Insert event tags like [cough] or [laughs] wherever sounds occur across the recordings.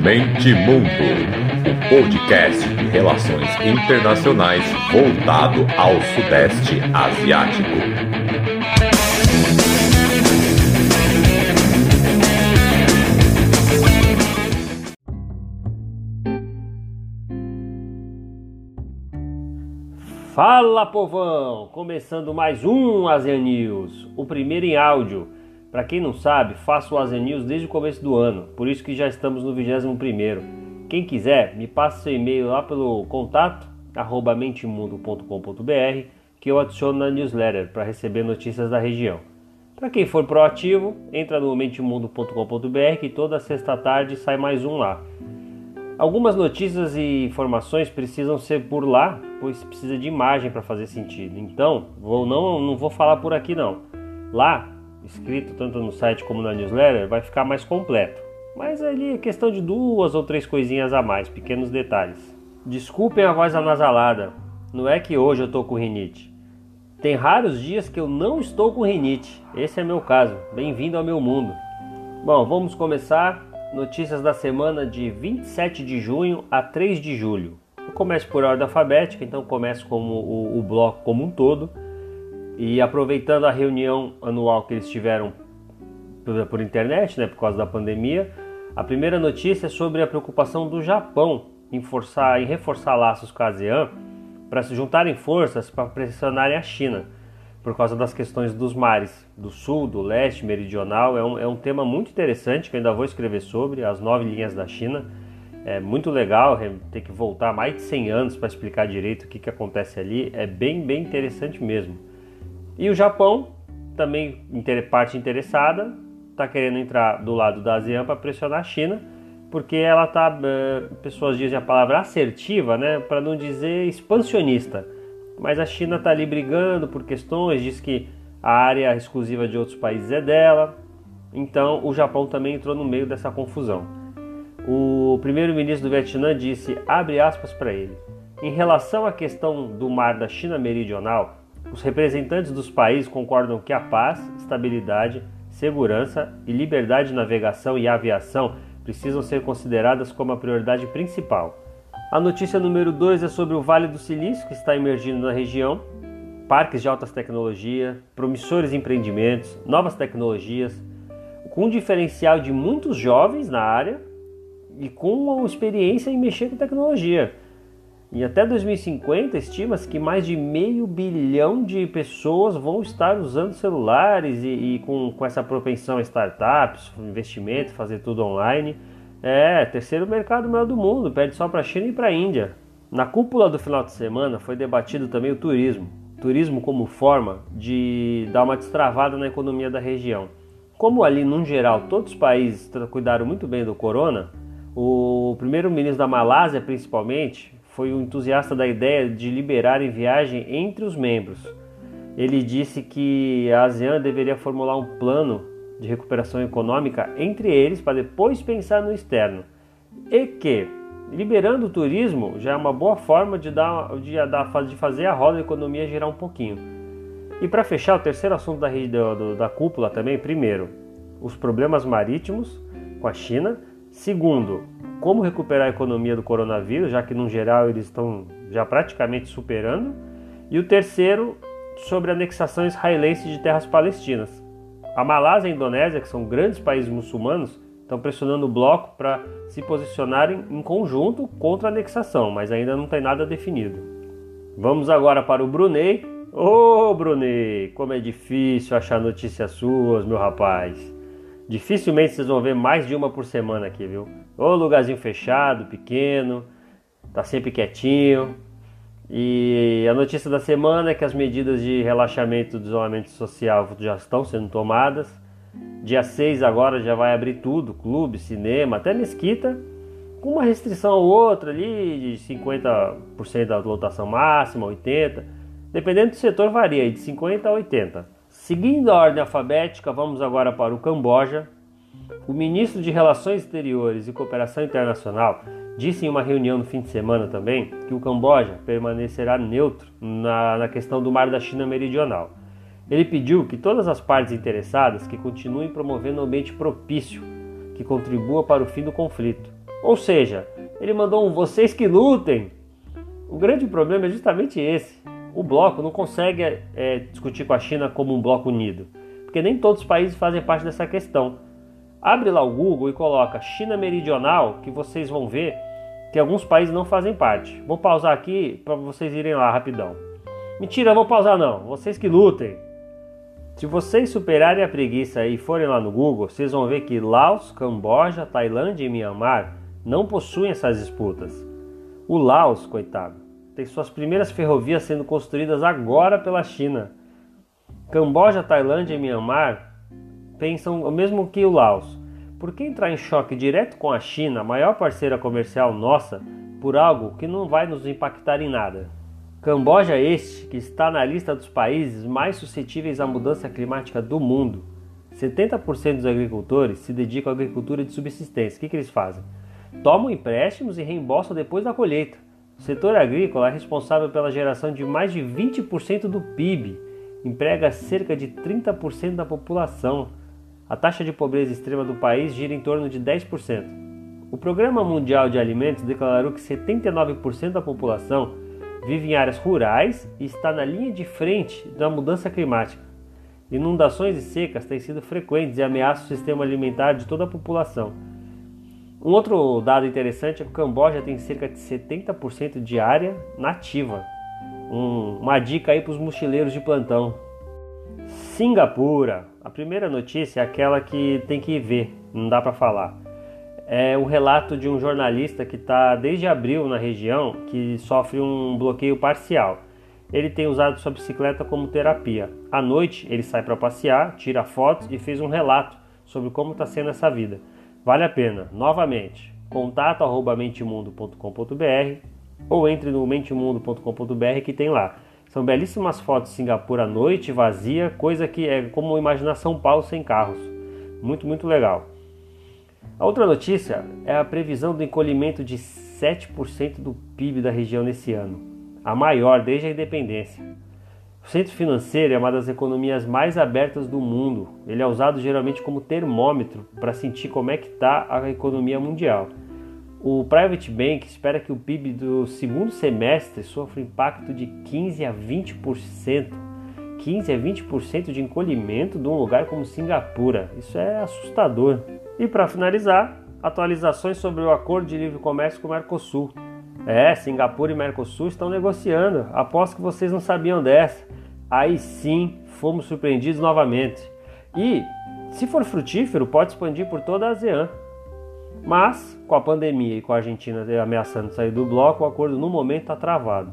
Mente Mundo, o podcast de relações internacionais voltado ao Sudeste Asiático. Fala povão! Começando mais um ASEAN News, o primeiro em áudio. Para quem não sabe, faço o ASEAN News desde o começo do ano, por isso que já estamos no 21º. Quem quiser, me passe seu e-mail lá pelo contato arroba mentemundo.com.br que eu adiciono na newsletter para receber notícias da região. Para quem for proativo, entra no mentemundo.com.br que toda sexta tarde sai mais um lá. Algumas notícias e informações precisam ser por lá, pois precisa de imagem para fazer sentido. Então, vou não, não vou falar por aqui não. Lá, escrito tanto no site como na newsletter, vai ficar mais completo. Mas ali é questão de duas ou três coisinhas a mais, pequenos detalhes. Desculpem a voz anasalada, não é que hoje eu tô com rinite. Tem raros dias que eu não estou com rinite. Esse é meu caso. Bem-vindo ao meu mundo. Bom, vamos começar Notícias da semana de 27 de junho a 3 de julho. Eu começo por ordem alfabética, então começo como o, o bloco como um todo. E aproveitando a reunião anual que eles tiveram por, por internet, né, por causa da pandemia, a primeira notícia é sobre a preocupação do Japão em, forçar, em reforçar laços com a ASEAN para se juntarem forças para pressionarem a China por causa das questões dos mares, do sul, do leste, meridional. É um, é um tema muito interessante que eu ainda vou escrever sobre, as nove linhas da China. É muito legal ter que voltar mais de 100 anos para explicar direito o que, que acontece ali. É bem, bem interessante mesmo. E o Japão, também parte interessada, está querendo entrar do lado da ASEAN para pressionar a China, porque ela está, eh, pessoas dizem a palavra assertiva, né, para não dizer expansionista mas a China está ali brigando por questões, diz que a área exclusiva de outros países é dela. Então o Japão também entrou no meio dessa confusão. O primeiro-ministro do Vietnã disse, abre aspas para ele, em relação à questão do mar da China Meridional, os representantes dos países concordam que a paz, estabilidade, segurança e liberdade de navegação e aviação precisam ser consideradas como a prioridade principal. A notícia número 2 é sobre o Vale do Silício, que está emergindo na região, parques de altas tecnologias, promissores empreendimentos, novas tecnologias, com um diferencial de muitos jovens na área e com uma experiência em mexer com tecnologia. E até 2050 estima-se que mais de meio bilhão de pessoas vão estar usando celulares e, e com, com essa propensão a startups, investimento, fazer tudo online. É, terceiro mercado maior do mundo, perde só para a China e para a Índia. Na cúpula do final de semana foi debatido também o turismo. Turismo como forma de dar uma destravada na economia da região. Como ali, no geral, todos os países cuidaram muito bem do corona, o primeiro-ministro da Malásia, principalmente, foi um entusiasta da ideia de liberar em viagem entre os membros. Ele disse que a ASEAN deveria formular um plano de recuperação econômica entre eles para depois pensar no externo. E que, liberando o turismo, já é uma boa forma de, dar, de, de fazer a roda da economia girar um pouquinho. E para fechar, o terceiro assunto da, da, da cúpula também, primeiro, os problemas marítimos com a China. Segundo, como recuperar a economia do coronavírus, já que no geral eles estão já praticamente superando. E o terceiro, sobre a anexação israelense de terras palestinas. A Malásia e a Indonésia, que são grandes países muçulmanos, estão pressionando o bloco para se posicionarem em conjunto contra a anexação, mas ainda não tem nada definido. Vamos agora para o Brunei. Ô oh, Brunei, como é difícil achar notícias suas, meu rapaz. Dificilmente vocês vão ver mais de uma por semana aqui, viu? Ô lugarzinho fechado, pequeno, tá sempre quietinho. E a notícia da semana é que as medidas de relaxamento do isolamento social já estão sendo tomadas. Dia 6 agora já vai abrir tudo, clube, cinema, até mesquita, com uma restrição ou outra ali de 50% da lotação máxima, 80%. Dependendo do setor varia de 50 a 80. Seguindo a ordem alfabética, vamos agora para o Camboja. O ministro de Relações Exteriores e Cooperação Internacional Disse em uma reunião no fim de semana também que o Camboja permanecerá neutro na, na questão do Mar da China Meridional. Ele pediu que todas as partes interessadas que continuem promovendo um ambiente propício que contribua para o fim do conflito. Ou seja, ele mandou um vocês que lutem. O grande problema é justamente esse. O bloco não consegue é, discutir com a China como um bloco unido, porque nem todos os países fazem parte dessa questão. Abre lá o Google e coloca China Meridional, que vocês vão ver que alguns países não fazem parte. Vou pausar aqui para vocês irem lá rapidão. Mentira, vou pausar não. Vocês que lutem. Se vocês superarem a preguiça e forem lá no Google, vocês vão ver que Laos, Camboja, Tailândia e Myanmar não possuem essas disputas. O Laos, coitado, tem suas primeiras ferrovias sendo construídas agora pela China. Camboja, Tailândia e Myanmar pensam o mesmo que o Laos. Por que entrar em choque direto com a China, a maior parceira comercial nossa, por algo que não vai nos impactar em nada? Camboja este que está na lista dos países mais suscetíveis à mudança climática do mundo. 70% dos agricultores se dedicam à agricultura de subsistência. O que, que eles fazem? Tomam empréstimos e reembolsam depois da colheita. O setor agrícola é responsável pela geração de mais de 20% do PIB, emprega cerca de 30% da população. A taxa de pobreza extrema do país gira em torno de 10%. O Programa Mundial de Alimentos declarou que 79% da população vive em áreas rurais e está na linha de frente da mudança climática. Inundações e secas têm sido frequentes e ameaçam o sistema alimentar de toda a população. Um outro dado interessante é que o Camboja tem cerca de 70% de área nativa. Um, uma dica aí para os mochileiros de plantão. Singapura. A primeira notícia é aquela que tem que ver, não dá para falar é um relato de um jornalista que está desde abril na região que sofre um bloqueio parcial. Ele tem usado sua bicicleta como terapia. À noite, ele sai para passear, tira fotos e fez um relato sobre como está sendo essa vida. Vale a pena. Novamente, contato@mentemundo.com.br ou entre no mentemundo.com.br que tem lá. São belíssimas fotos de Singapura à noite, vazia, coisa que é como imaginar São Paulo sem carros. Muito, muito legal. A outra notícia é a previsão do encolhimento de 7% do PIB da região nesse ano, a maior desde a independência. O centro financeiro é uma das economias mais abertas do mundo. Ele é usado geralmente como termômetro para sentir como é que está a economia mundial. O Private Bank espera que o PIB do segundo semestre sofra impacto de 15 a 20%. 15 a 20% de encolhimento de um lugar como Singapura. Isso é assustador. E para finalizar, atualizações sobre o acordo de livre comércio com o Mercosul. É, Singapura e Mercosul estão negociando. Aposto que vocês não sabiam dessa. Aí sim, fomos surpreendidos novamente. E, se for frutífero, pode expandir por toda a ASEAN. Mas, com a pandemia e com a Argentina ameaçando sair do bloco, o acordo no momento está travado.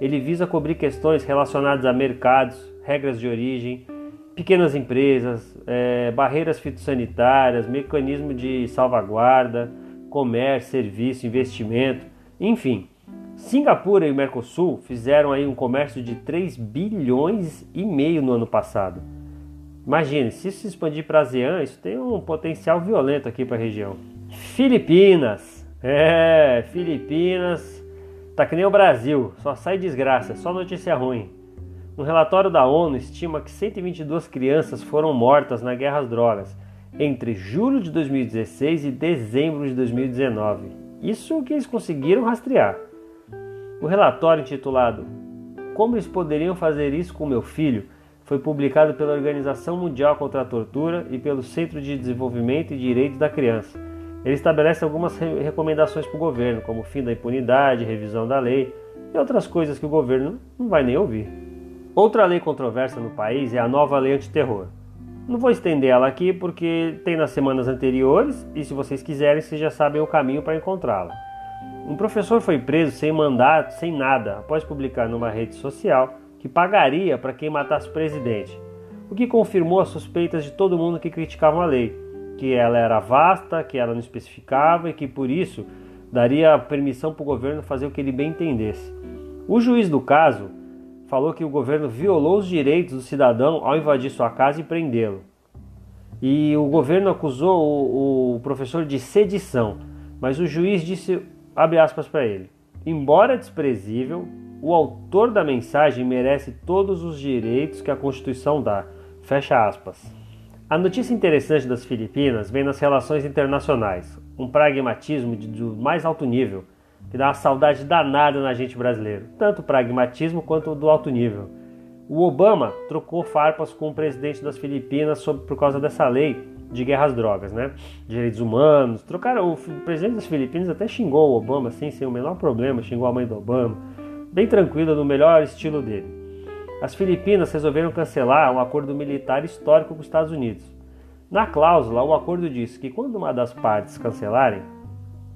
Ele visa cobrir questões relacionadas a mercados, regras de origem, pequenas empresas, é, barreiras fitossanitárias, mecanismo de salvaguarda, comércio, serviço, investimento, enfim. Singapura e Mercosul fizeram aí um comércio de 3 bilhões e meio no ano passado. Imagine, se isso se expandir para a ASEAN, isso tem um potencial violento aqui para a região. Filipinas. É, Filipinas. Tá que nem o Brasil, só sai desgraça, só notícia ruim. Um relatório da ONU estima que 122 crianças foram mortas na guerra às drogas entre julho de 2016 e dezembro de 2019. Isso que eles conseguiram rastrear. O relatório intitulado Como eles poderiam fazer isso com meu filho foi publicado pela Organização Mundial contra a Tortura e pelo Centro de Desenvolvimento e Direitos da Criança. Ele estabelece algumas recomendações para o governo, como fim da impunidade, revisão da lei e outras coisas que o governo não vai nem ouvir. Outra lei controversa no país é a nova lei antiterror. Não vou estender ela aqui porque tem nas semanas anteriores e se vocês quiserem, vocês já sabem o caminho para encontrá-la. Um professor foi preso sem mandato, sem nada, após publicar numa rede social que pagaria para quem matasse o presidente, o que confirmou as suspeitas de todo mundo que criticavam a lei, que ela era vasta, que ela não especificava e que por isso daria permissão para o governo fazer o que ele bem entendesse. O juiz do caso falou que o governo violou os direitos do cidadão ao invadir sua casa e prendê-lo. E o governo acusou o, o professor de sedição, mas o juiz disse, abre aspas para ele, embora desprezível, o autor da mensagem merece todos os direitos que a Constituição dá. Fecha aspas. A notícia interessante das Filipinas vem nas relações internacionais, um pragmatismo do mais alto nível, que dá uma saudade danada na gente brasileiro, tanto o pragmatismo quanto do alto nível. O Obama trocou farpas com o presidente das Filipinas sobre, por causa dessa lei de guerra às drogas, né? Direitos humanos. Trocaram, o presidente das Filipinas até xingou o Obama, assim, sem o menor problema, xingou a mãe do Obama, bem tranquilo, no melhor estilo dele as Filipinas resolveram cancelar um acordo militar histórico com os Estados Unidos. Na cláusula, o acordo diz que quando uma das partes cancelarem,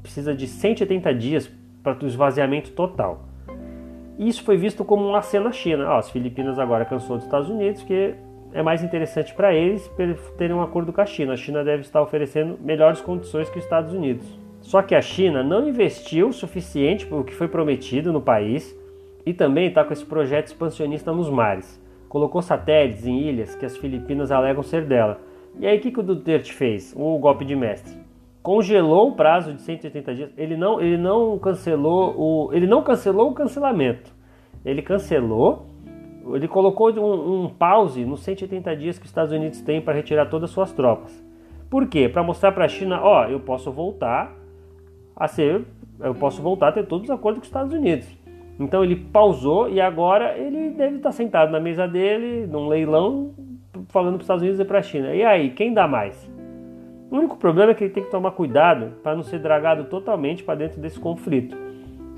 precisa de 180 dias para o esvaziamento total. Isso foi visto como um aceno à China. as Filipinas agora cansou dos Estados Unidos, que é mais interessante para eles terem um acordo com a China. A China deve estar oferecendo melhores condições que os Estados Unidos. Só que a China não investiu o suficiente para o que foi prometido no país e também está com esse projeto expansionista nos mares. Colocou satélites em ilhas que as Filipinas alegam ser dela. E aí o que, que o Duterte fez? O golpe de mestre. Congelou o prazo de 180 dias. Ele não, ele não cancelou o. Ele não cancelou o cancelamento. Ele cancelou. Ele colocou um, um pause nos 180 dias que os Estados Unidos têm para retirar todas as suas tropas. Por quê? Para mostrar para a China, ó, eu posso voltar a ser, eu posso voltar a ter todos os acordos com os Estados Unidos. Então ele pausou e agora ele deve estar sentado na mesa dele, num leilão, falando para os Estados Unidos e para a China. E aí, quem dá mais? O único problema é que ele tem que tomar cuidado para não ser dragado totalmente para dentro desse conflito.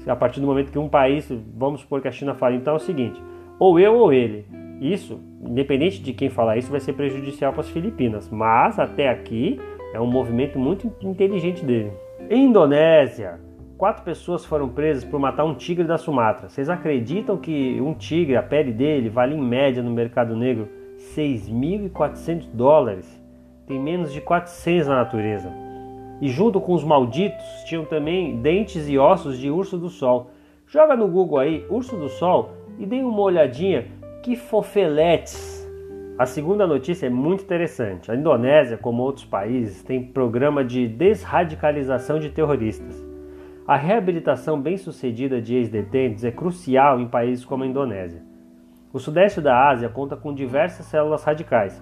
A partir do momento que um país, vamos supor que a China fala, então é o seguinte: ou eu ou ele. Isso, independente de quem falar isso, vai ser prejudicial para as Filipinas. Mas até aqui é um movimento muito inteligente dele. Indonésia. Quatro pessoas foram presas por matar um tigre da Sumatra. Vocês acreditam que um tigre, a pele dele, vale em média no mercado negro 6.400 dólares? Tem menos de 400 na natureza. E junto com os malditos tinham também dentes e ossos de urso do sol. Joga no Google aí, urso do sol, e dê uma olhadinha. Que fofeletes! A segunda notícia é muito interessante. A Indonésia, como outros países, tem programa de desradicalização de terroristas. A reabilitação bem-sucedida de ex-detentos é crucial em países como a Indonésia. O sudeste da Ásia conta com diversas células radicais,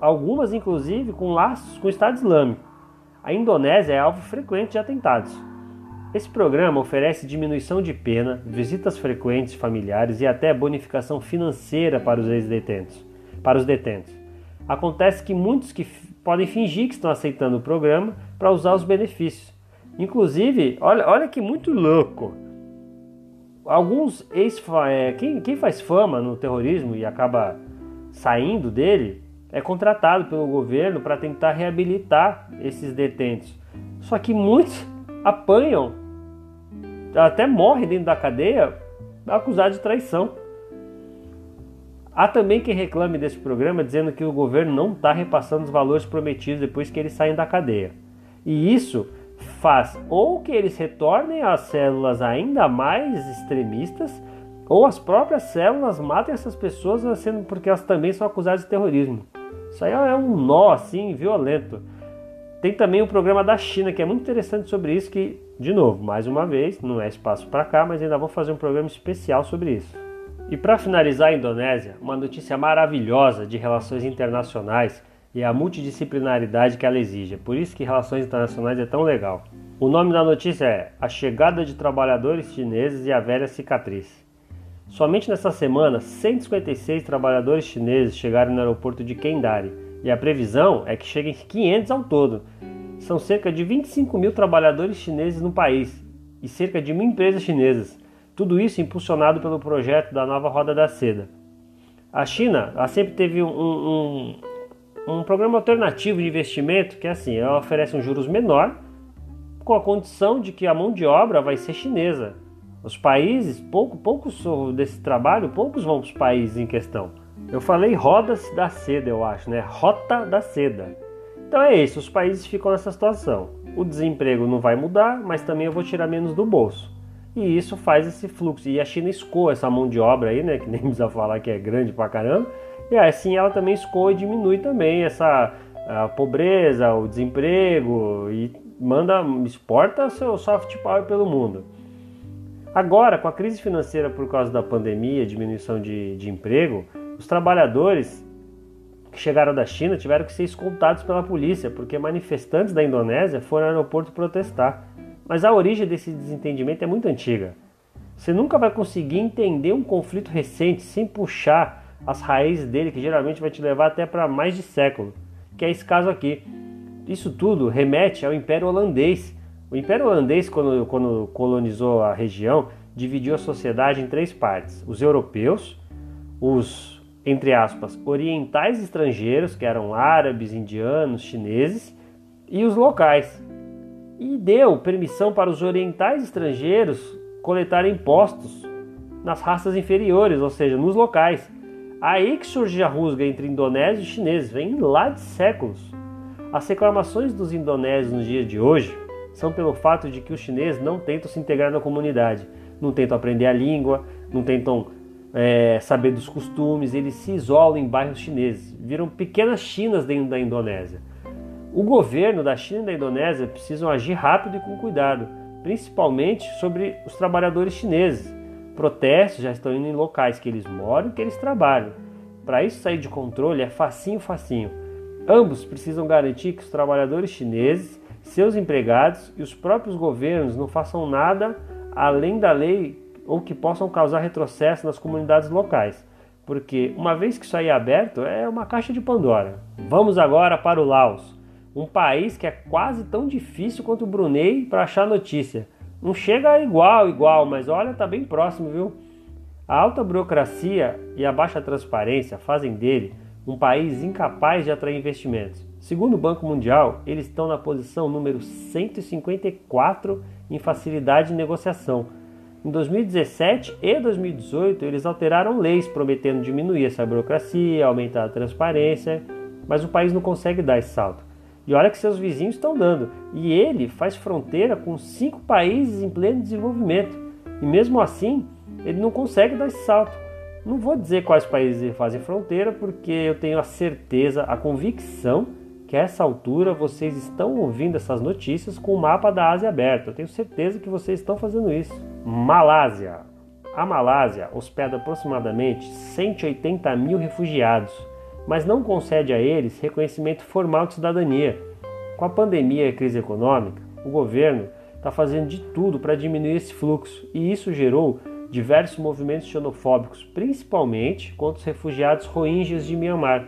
algumas inclusive com laços com o Estado Islâmico. A Indonésia é alvo frequente de atentados. Esse programa oferece diminuição de pena, visitas frequentes familiares e até bonificação financeira para os ex-detentos. Para os detentos. Acontece que muitos que podem fingir que estão aceitando o programa para usar os benefícios Inclusive, olha, olha que muito louco. Alguns ex é, quem, quem faz fama no terrorismo e acaba saindo dele é contratado pelo governo para tentar reabilitar esses detentos. Só que muitos apanham, até morrem dentro da cadeia acusados de traição. Há também quem reclame desse programa dizendo que o governo não está repassando os valores prometidos depois que eles saem da cadeia. E isso faz ou que eles retornem às células ainda mais extremistas, ou as próprias células matem essas pessoas sendo porque elas também são acusadas de terrorismo. Isso aí é um nó assim violento. Tem também o programa da China que é muito interessante sobre isso que, de novo, mais uma vez, não é espaço para cá, mas ainda vou fazer um programa especial sobre isso. E para finalizar a Indonésia, uma notícia maravilhosa de relações internacionais e a multidisciplinaridade que ela exige. Por isso que relações internacionais é tão legal. O nome da notícia é A Chegada de Trabalhadores Chineses e a Velha Cicatriz. Somente nessa semana, 156 trabalhadores chineses chegaram no aeroporto de Kendari e a previsão é que cheguem 500 ao todo. São cerca de 25 mil trabalhadores chineses no país e cerca de mil empresas chinesas. Tudo isso impulsionado pelo projeto da nova Roda da Seda. A China sempre teve um, um, um programa alternativo de investimento que é assim, ela oferece um juros menor com a condição de que a mão de obra vai ser chinesa. Os países, pouco, poucos desse trabalho, poucos vão para os países em questão. Eu falei rodas da seda, eu acho, né? Rota da seda. Então é isso, os países ficam nessa situação. O desemprego não vai mudar, mas também eu vou tirar menos do bolso. E isso faz esse fluxo. E a China escoa essa mão de obra aí, né? Que nem [laughs] precisa falar que é grande pra caramba e assim ela também escoa e diminui também essa pobreza, o desemprego e manda exporta seu soft power pelo mundo. Agora, com a crise financeira por causa da pandemia, diminuição de, de emprego, os trabalhadores que chegaram da China tiveram que ser escoltados pela polícia, porque manifestantes da Indonésia foram ao aeroporto protestar. Mas a origem desse desentendimento é muito antiga. Você nunca vai conseguir entender um conflito recente sem puxar as raízes dele, que geralmente vai te levar até para mais de século, que é esse caso aqui. Isso tudo remete ao Império Holandês. O Império Holandês, quando, quando colonizou a região, dividiu a sociedade em três partes: os europeus, os entre aspas orientais estrangeiros, que eram árabes, indianos, chineses, e os locais. E deu permissão para os orientais estrangeiros coletarem impostos nas raças inferiores, ou seja, nos locais. Aí que surge a rusga entre indonésios e chineses, vem lá de séculos. As reclamações dos indonésios nos dias de hoje são pelo fato de que os chineses não tentam se integrar na comunidade não tentam aprender a língua, não tentam é, saber dos costumes, eles se isolam em bairros chineses, viram pequenas Chinas dentro da Indonésia. O governo da China e da Indonésia precisam agir rápido e com cuidado, principalmente sobre os trabalhadores chineses. Protestos já estão indo em locais que eles moram e que eles trabalham. Para isso sair de controle é facinho, facinho. Ambos precisam garantir que os trabalhadores chineses, seus empregados e os próprios governos não façam nada além da lei ou que possam causar retrocesso nas comunidades locais, porque uma vez que isso aí é aberto, é uma caixa de Pandora. Vamos agora para o Laos, um país que é quase tão difícil quanto o Brunei para achar notícia. Não chega igual, igual, mas olha, tá bem próximo, viu? A alta burocracia e a baixa transparência fazem dele um país incapaz de atrair investimentos. Segundo o Banco Mundial, eles estão na posição número 154 em facilidade de negociação. Em 2017 e 2018, eles alteraram leis prometendo diminuir essa burocracia, aumentar a transparência, mas o país não consegue dar esse salto. E olha que seus vizinhos estão dando. E ele faz fronteira com cinco países em pleno desenvolvimento. E mesmo assim, ele não consegue dar esse salto. Não vou dizer quais países fazem fronteira, porque eu tenho a certeza, a convicção que a essa altura vocês estão ouvindo essas notícias com o mapa da Ásia aberto. Eu tenho certeza que vocês estão fazendo isso. Malásia. A Malásia hospeda aproximadamente 180 mil refugiados, mas não concede a eles reconhecimento formal de cidadania. Com a pandemia e a crise econômica, o governo está fazendo de tudo para diminuir esse fluxo e isso gerou diversos movimentos xenofóbicos, principalmente contra os refugiados rohingyas de Myanmar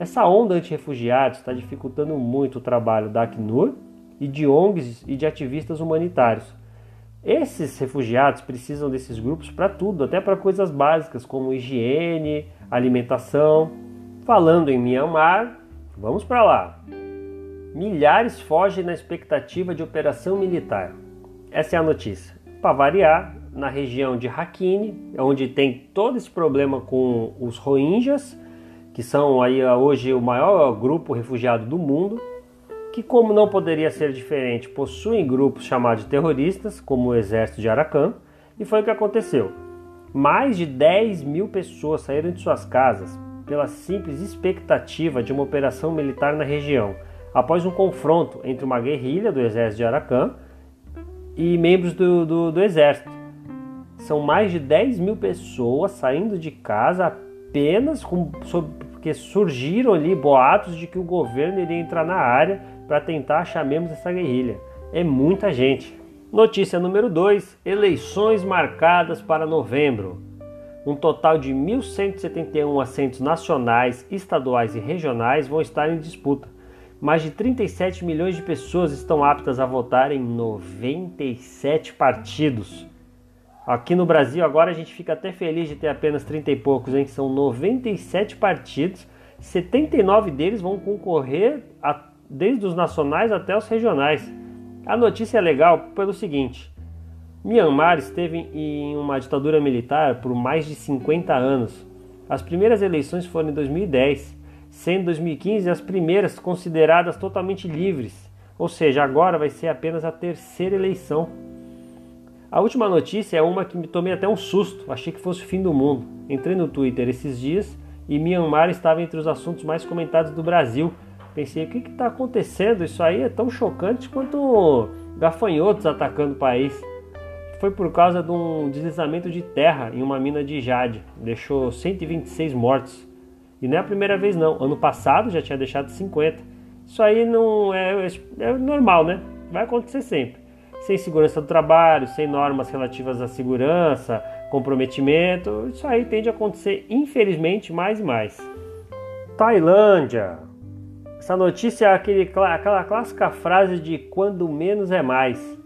essa onda anti-refugiados está dificultando muito o trabalho da Acnur e de ONGs e de ativistas humanitários. Esses refugiados precisam desses grupos para tudo, até para coisas básicas como higiene, alimentação. Falando em Myanmar, vamos para lá. Milhares fogem na expectativa de operação militar. Essa é a notícia. Para variar, na região de Rakhine, onde tem todo esse problema com os Rohingyas, que são aí ah, hoje o maior grupo refugiado do mundo, que como não poderia ser diferente, possuem grupos chamados terroristas, como o exército de Arakan, e foi o que aconteceu. Mais de 10 mil pessoas saíram de suas casas pela simples expectativa de uma operação militar na região, após um confronto entre uma guerrilha do exército de Arakan e membros do, do, do exército. São mais de 10 mil pessoas saindo de casa apenas com, porque surgiram ali boatos de que o governo iria entrar na área para tentar achar membros dessa guerrilha. É muita gente. Notícia número 2: eleições marcadas para novembro. Um total de 1.171 assentos nacionais, estaduais e regionais vão estar em disputa. Mais de 37 milhões de pessoas estão aptas a votar em 97 partidos. Aqui no Brasil agora a gente fica até feliz de ter apenas 30 e poucos, hein? São 97 partidos, 79 deles vão concorrer a, desde os nacionais até os regionais. A notícia é legal pelo seguinte: Myanmar esteve em uma ditadura militar por mais de 50 anos. As primeiras eleições foram em 2010, sendo 2015 as primeiras consideradas totalmente livres. Ou seja, agora vai ser apenas a terceira eleição. A última notícia é uma que me tomei até um susto, achei que fosse o fim do mundo. Entrei no Twitter esses dias e Myanmar estava entre os assuntos mais comentados do Brasil. Pensei, o que está acontecendo? Isso aí é tão chocante quanto gafanhotos atacando o país. Foi por causa de um deslizamento de terra em uma mina de Jade, deixou 126 mortos. E não é a primeira vez não. Ano passado já tinha deixado 50. Isso aí não é, é normal, né? Vai acontecer sempre. Sem segurança do trabalho, sem normas relativas à segurança, comprometimento, isso aí tende a acontecer, infelizmente, mais e mais. Tailândia. Essa notícia é aquele, aquela clássica frase de quando menos é mais.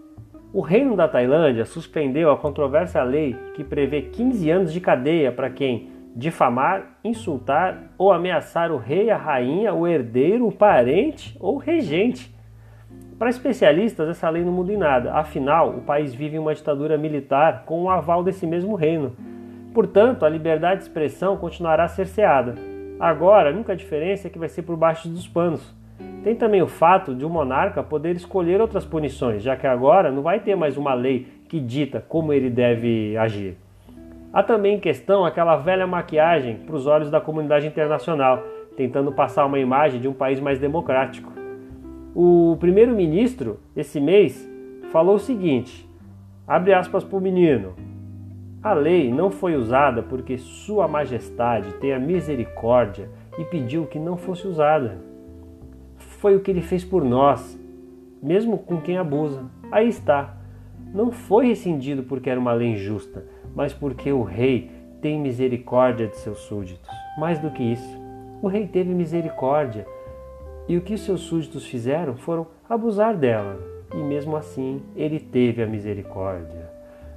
O reino da Tailândia suspendeu a controversa lei que prevê 15 anos de cadeia para quem difamar, insultar ou ameaçar o rei, a rainha, o herdeiro, o parente ou regente. Para especialistas, essa lei não muda em nada, afinal, o país vive uma ditadura militar com o aval desse mesmo reino. Portanto, a liberdade de expressão continuará cerceada. Agora, a única diferença é que vai ser por baixo dos panos. Tem também o fato de o um monarca poder escolher outras punições, já que agora não vai ter mais uma lei que dita como ele deve agir. Há também em questão aquela velha maquiagem para os olhos da comunidade internacional, tentando passar uma imagem de um país mais democrático. O primeiro-ministro, esse mês, falou o seguinte: abre aspas para o menino. A lei não foi usada porque Sua Majestade tem a misericórdia e pediu que não fosse usada. Foi o que ele fez por nós, mesmo com quem abusa. Aí está. Não foi rescindido porque era uma lei injusta, mas porque o rei tem misericórdia de seus súditos. Mais do que isso, o rei teve misericórdia e o que seus súditos fizeram foram abusar dela, e mesmo assim ele teve a misericórdia.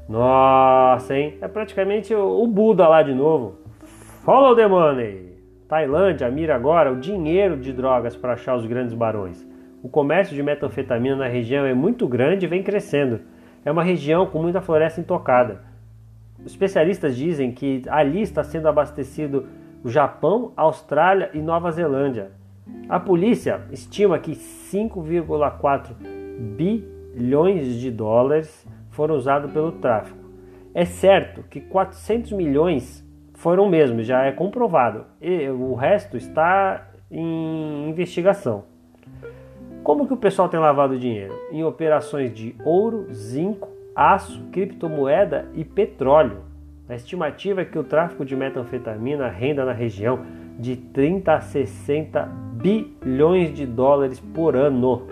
Nossa, hein? É praticamente o Buda lá de novo. Follow the money! Tailândia mira agora o dinheiro de drogas para achar os grandes barões. O comércio de metanfetamina na região é muito grande e vem crescendo. É uma região com muita floresta intocada. Especialistas dizem que ali está sendo abastecido o Japão, Austrália e Nova Zelândia. A polícia estima que 5,4 bilhões de dólares foram usados pelo tráfico. É certo que 400 milhões foram mesmo, já é comprovado, e o resto está em investigação. Como que o pessoal tem lavado dinheiro? Em operações de ouro, zinco, aço, criptomoeda e petróleo. A estimativa é que o tráfico de metanfetamina renda na região de 30 a 60 bilhões de dólares por ano.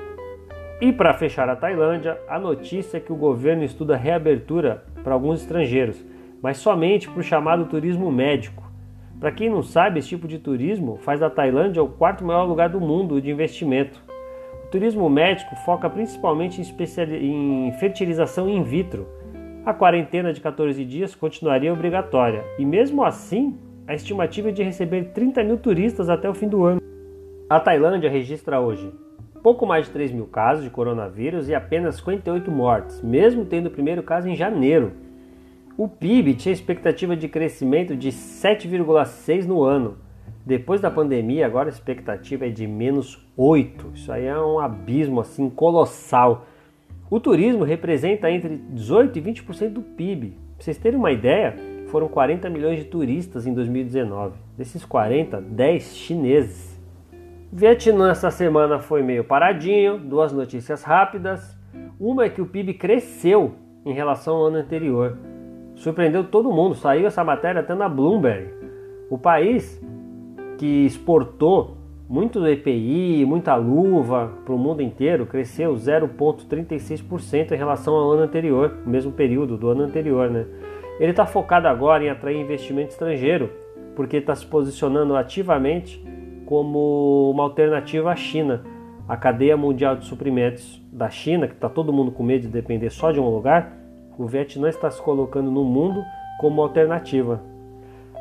E para fechar a Tailândia, a notícia é que o governo estuda reabertura para alguns estrangeiros, mas somente para o chamado turismo médico. Para quem não sabe, esse tipo de turismo faz da Tailândia o quarto maior lugar do mundo de investimento. O turismo médico foca principalmente em, em fertilização in vitro. A quarentena de 14 dias continuaria obrigatória e, mesmo assim, a estimativa é de receber 30 mil turistas até o fim do ano. A Tailândia registra hoje pouco mais de 3 mil casos de coronavírus e apenas 58 mortes, mesmo tendo o primeiro caso em janeiro. O PIB tinha expectativa de crescimento de 7,6 no ano, depois da pandemia, agora a expectativa é de menos 8. Isso aí é um abismo assim colossal. O turismo representa entre 18 e 20% do PIB. Pra vocês terem uma ideia, foram 40 milhões de turistas em 2019. Desses 40, 10 chineses. Vietnã essa semana foi meio paradinho, duas notícias rápidas. Uma é que o PIB cresceu em relação ao ano anterior. Surpreendeu todo mundo, saiu essa matéria até na Bloomberg. O país que exportou muito EPI, muita luva para o mundo inteiro, cresceu 0,36% em relação ao ano anterior, o mesmo período do ano anterior. Né? Ele está focado agora em atrair investimento estrangeiro, porque está se posicionando ativamente como uma alternativa à China. A cadeia mundial de suprimentos da China, que está todo mundo com medo de depender só de um lugar, o Vietnã está se colocando no mundo como alternativa.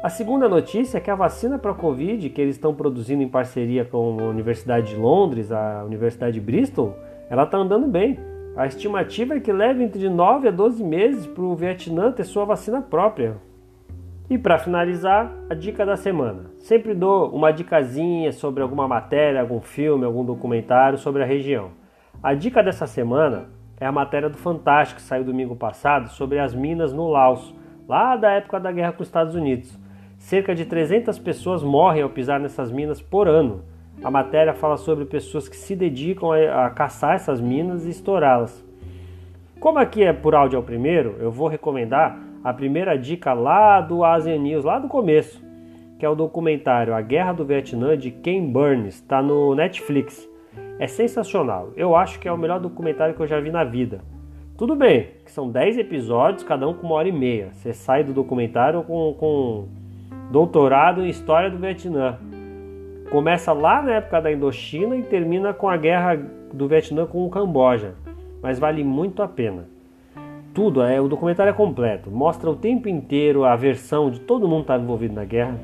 A segunda notícia é que a vacina para a Covid, que eles estão produzindo em parceria com a Universidade de Londres, a Universidade de Bristol, ela está andando bem. A estimativa é que leve entre 9 a 12 meses para o Vietnã ter sua vacina própria. E para finalizar, a dica da semana. Sempre dou uma dicasinha sobre alguma matéria, algum filme, algum documentário sobre a região. A dica dessa semana é a matéria do Fantástico que saiu domingo passado sobre as minas no Laos, lá da época da guerra com os Estados Unidos. Cerca de 300 pessoas morrem ao pisar nessas minas por ano. A matéria fala sobre pessoas que se dedicam a, a caçar essas minas e estourá-las. Como aqui é por áudio ao primeiro, eu vou recomendar a primeira dica lá do Asian News, lá do começo. que é o documentário A Guerra do Vietnã de Ken Burns, está no Netflix. É sensacional. Eu acho que é o melhor documentário que eu já vi na vida. Tudo bem, que são 10 episódios, cada um com uma hora e meia. Você sai do documentário com, com doutorado em História do Vietnã. Começa lá na época da Indochina e termina com a guerra do Vietnã com o Camboja. Mas vale muito a pena. Tudo, é, o documentário é completo. Mostra o tempo inteiro a versão de todo mundo que estava envolvido na guerra.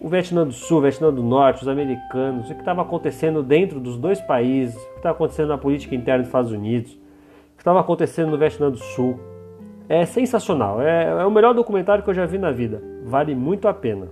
O Vietnã do Sul, o Vietnã do Norte, os americanos, o que estava acontecendo dentro dos dois países, o que estava acontecendo na política interna dos Estados Unidos, o que estava acontecendo no Vietnã do Sul. É sensacional, é, é o melhor documentário que eu já vi na vida. Vale muito a pena.